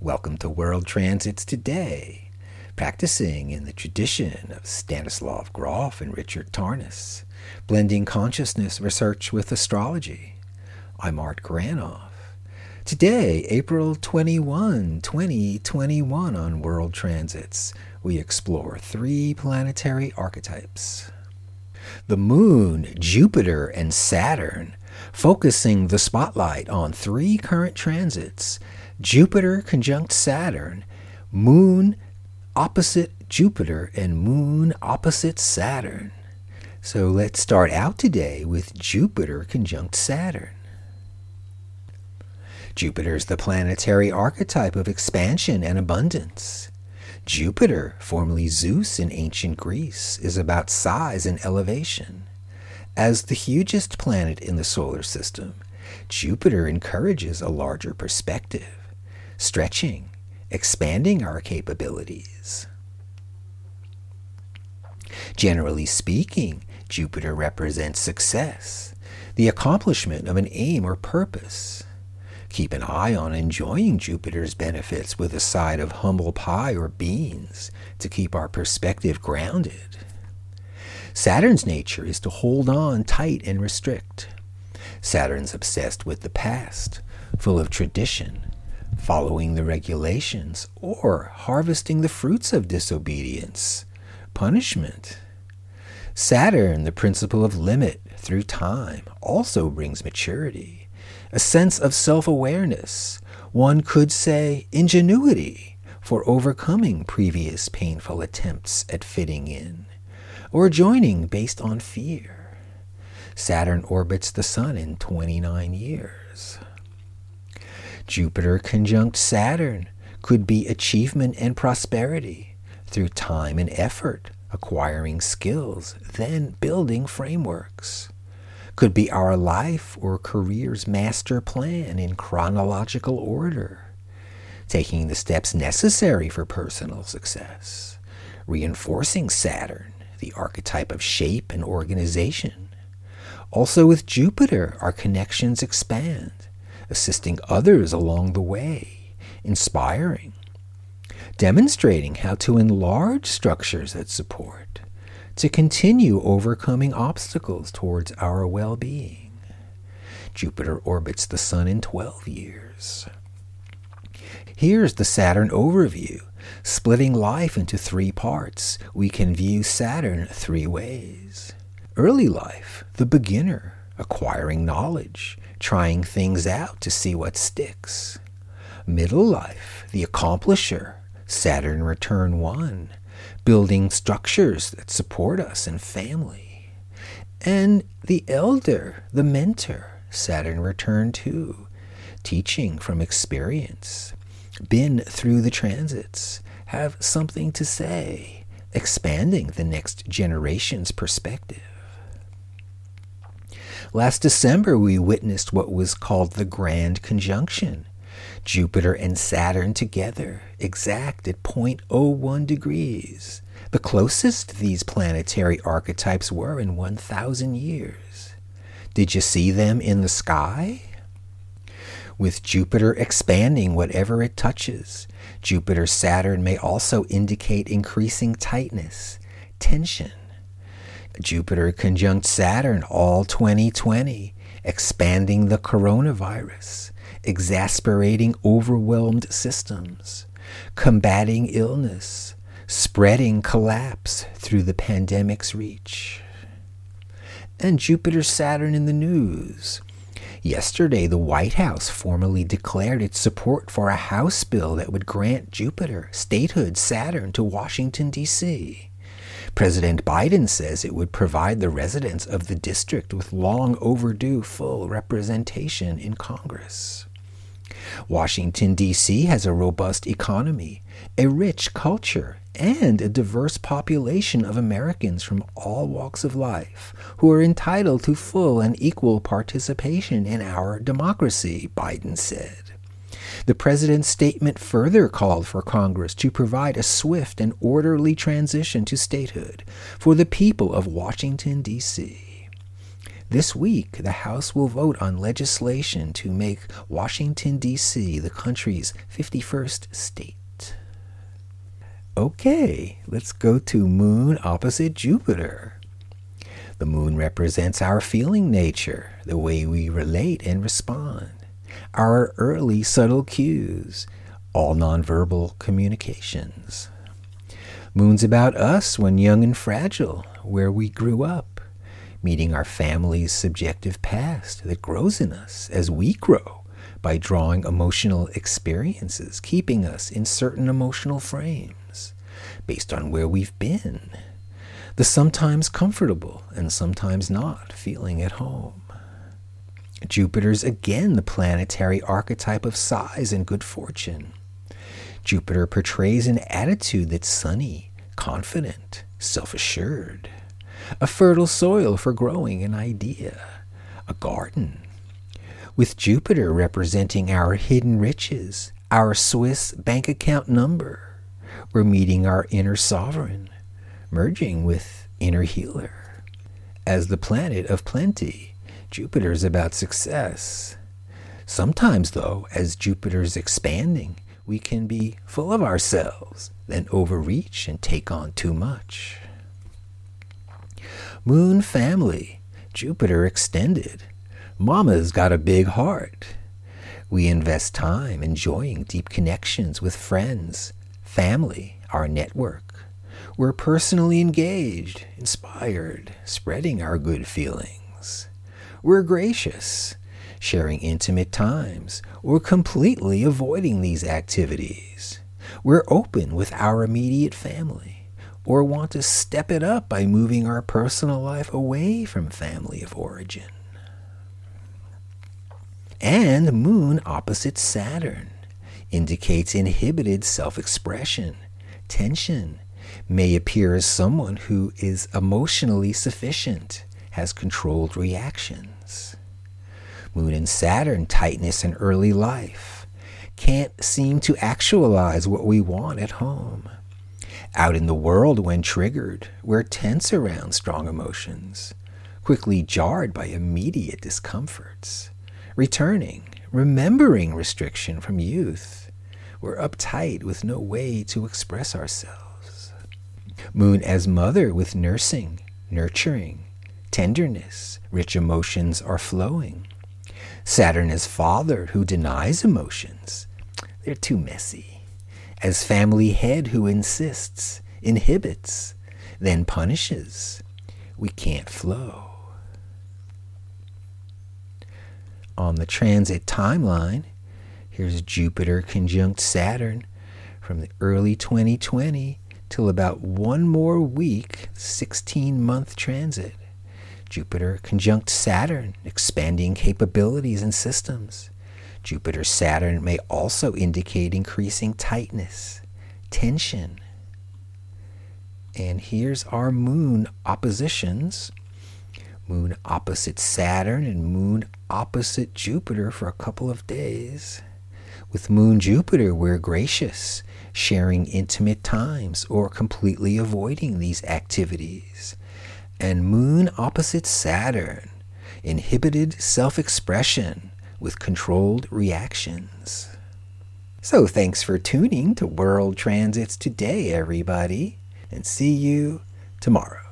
Welcome to World Transits Today, practicing in the tradition of Stanislav Grof and Richard Tarnas, blending consciousness research with astrology. I'm Art Granoff. Today, April 21, 2021, on World Transits, we explore three planetary archetypes the Moon, Jupiter, and Saturn, focusing the spotlight on three current transits Jupiter conjunct Saturn, Moon opposite Jupiter, and Moon opposite Saturn. So let's start out today with Jupiter conjunct Saturn. Jupiter is the planetary archetype of expansion and abundance. Jupiter, formerly Zeus in ancient Greece, is about size and elevation. As the hugest planet in the solar system, Jupiter encourages a larger perspective, stretching, expanding our capabilities. Generally speaking, Jupiter represents success, the accomplishment of an aim or purpose. Keep an eye on enjoying Jupiter's benefits with a side of humble pie or beans to keep our perspective grounded. Saturn's nature is to hold on tight and restrict. Saturn's obsessed with the past, full of tradition, following the regulations, or harvesting the fruits of disobedience, punishment. Saturn, the principle of limit through time, also brings maturity a sense of self awareness, one could say ingenuity for overcoming previous painful attempts at fitting in, or joining based on fear. Saturn orbits the Sun in 29 years. Jupiter conjunct Saturn could be achievement and prosperity through time and effort, acquiring skills, then building frameworks could be our life or career's master plan in chronological order, taking the steps necessary for personal success, reinforcing Saturn, the archetype of shape and organization. Also, with Jupiter, our connections expand, assisting others along the way, inspiring, demonstrating how to enlarge structures that support to continue overcoming obstacles towards our well being. Jupiter orbits the Sun in 12 years. Here's the Saturn overview. Splitting life into three parts, we can view Saturn three ways. Early life, the beginner, acquiring knowledge, trying things out to see what sticks. Middle life, the accomplisher, Saturn return 1, building structures that support us and family. And the elder, the mentor, Saturn return 2, teaching from experience, been through the transits, have something to say, expanding the next generation's perspective. Last December, we witnessed what was called the Grand Conjunction Jupiter and Saturn together, exact at 0.01 degrees, the closest these planetary archetypes were in 1,000 years. Did you see them in the sky? With Jupiter expanding whatever it touches, Jupiter Saturn may also indicate increasing tightness, tension. Jupiter conjunct Saturn all 2020, expanding the coronavirus exasperating overwhelmed systems, combating illness, spreading collapse through the pandemic's reach. And Jupiter Saturn in the news. Yesterday, the White House formally declared its support for a House bill that would grant Jupiter statehood Saturn to Washington, D.C. President Biden says it would provide the residents of the district with long overdue full representation in Congress. Washington, D.C. has a robust economy, a rich culture, and a diverse population of Americans from all walks of life who are entitled to full and equal participation in our democracy, Biden said. The president's statement further called for Congress to provide a swift and orderly transition to statehood for the people of Washington, D.C. This week, the House will vote on legislation to make Washington, D.C. the country's 51st state. Okay, let's go to Moon opposite Jupiter. The moon represents our feeling nature, the way we relate and respond, our early subtle cues, all nonverbal communications. Moon's about us when young and fragile, where we grew up, meeting our family's subjective past that grows in us as we grow by drawing emotional experiences, keeping us in certain emotional frames based on where we've been the sometimes comfortable and sometimes not feeling at home. Jupiter's again the planetary archetype of size and good fortune. Jupiter portrays an attitude that's sunny, confident, self assured, a fertile soil for growing an idea, a garden. With Jupiter representing our hidden riches, our Swiss bank account number, we're meeting our inner sovereign, merging with inner healer. As the planet of plenty, Jupiter is about success. Sometimes, though, as Jupiter's expanding, we can be full of ourselves, then overreach and take on too much. Moon family, Jupiter extended. Mama's got a big heart. We invest time enjoying deep connections with friends, family, our network. We're personally engaged, inspired, spreading our good feelings. We're gracious, sharing intimate times, or completely avoiding these activities. We're open with our immediate family, or want to step it up by moving our personal life away from family of origin. And Moon opposite Saturn indicates inhibited self expression, tension, may appear as someone who is emotionally sufficient, has controlled reactions. Moon and Saturn, tightness in early life, can't seem to actualize what we want at home. Out in the world, when triggered, we're tense around strong emotions, quickly jarred by immediate discomforts. Returning, remembering restriction from youth, we're uptight with no way to express ourselves. Moon as mother with nursing, nurturing, tenderness, rich emotions are flowing. Saturn as father who denies emotions. They're too messy. As family head who insists, inhibits, then punishes. We can't flow. On the transit timeline, here's Jupiter conjunct Saturn from the early 2020 till about one more week, 16 month transit. Jupiter conjunct Saturn, expanding capabilities and systems. Jupiter Saturn may also indicate increasing tightness, tension. And here's our moon oppositions moon opposite Saturn and moon opposite Jupiter for a couple of days. With moon Jupiter, we're gracious sharing intimate times, or completely avoiding these activities. And Moon opposite Saturn, inhibited self expression with controlled reactions. So, thanks for tuning to World Transits Today, everybody, and see you tomorrow.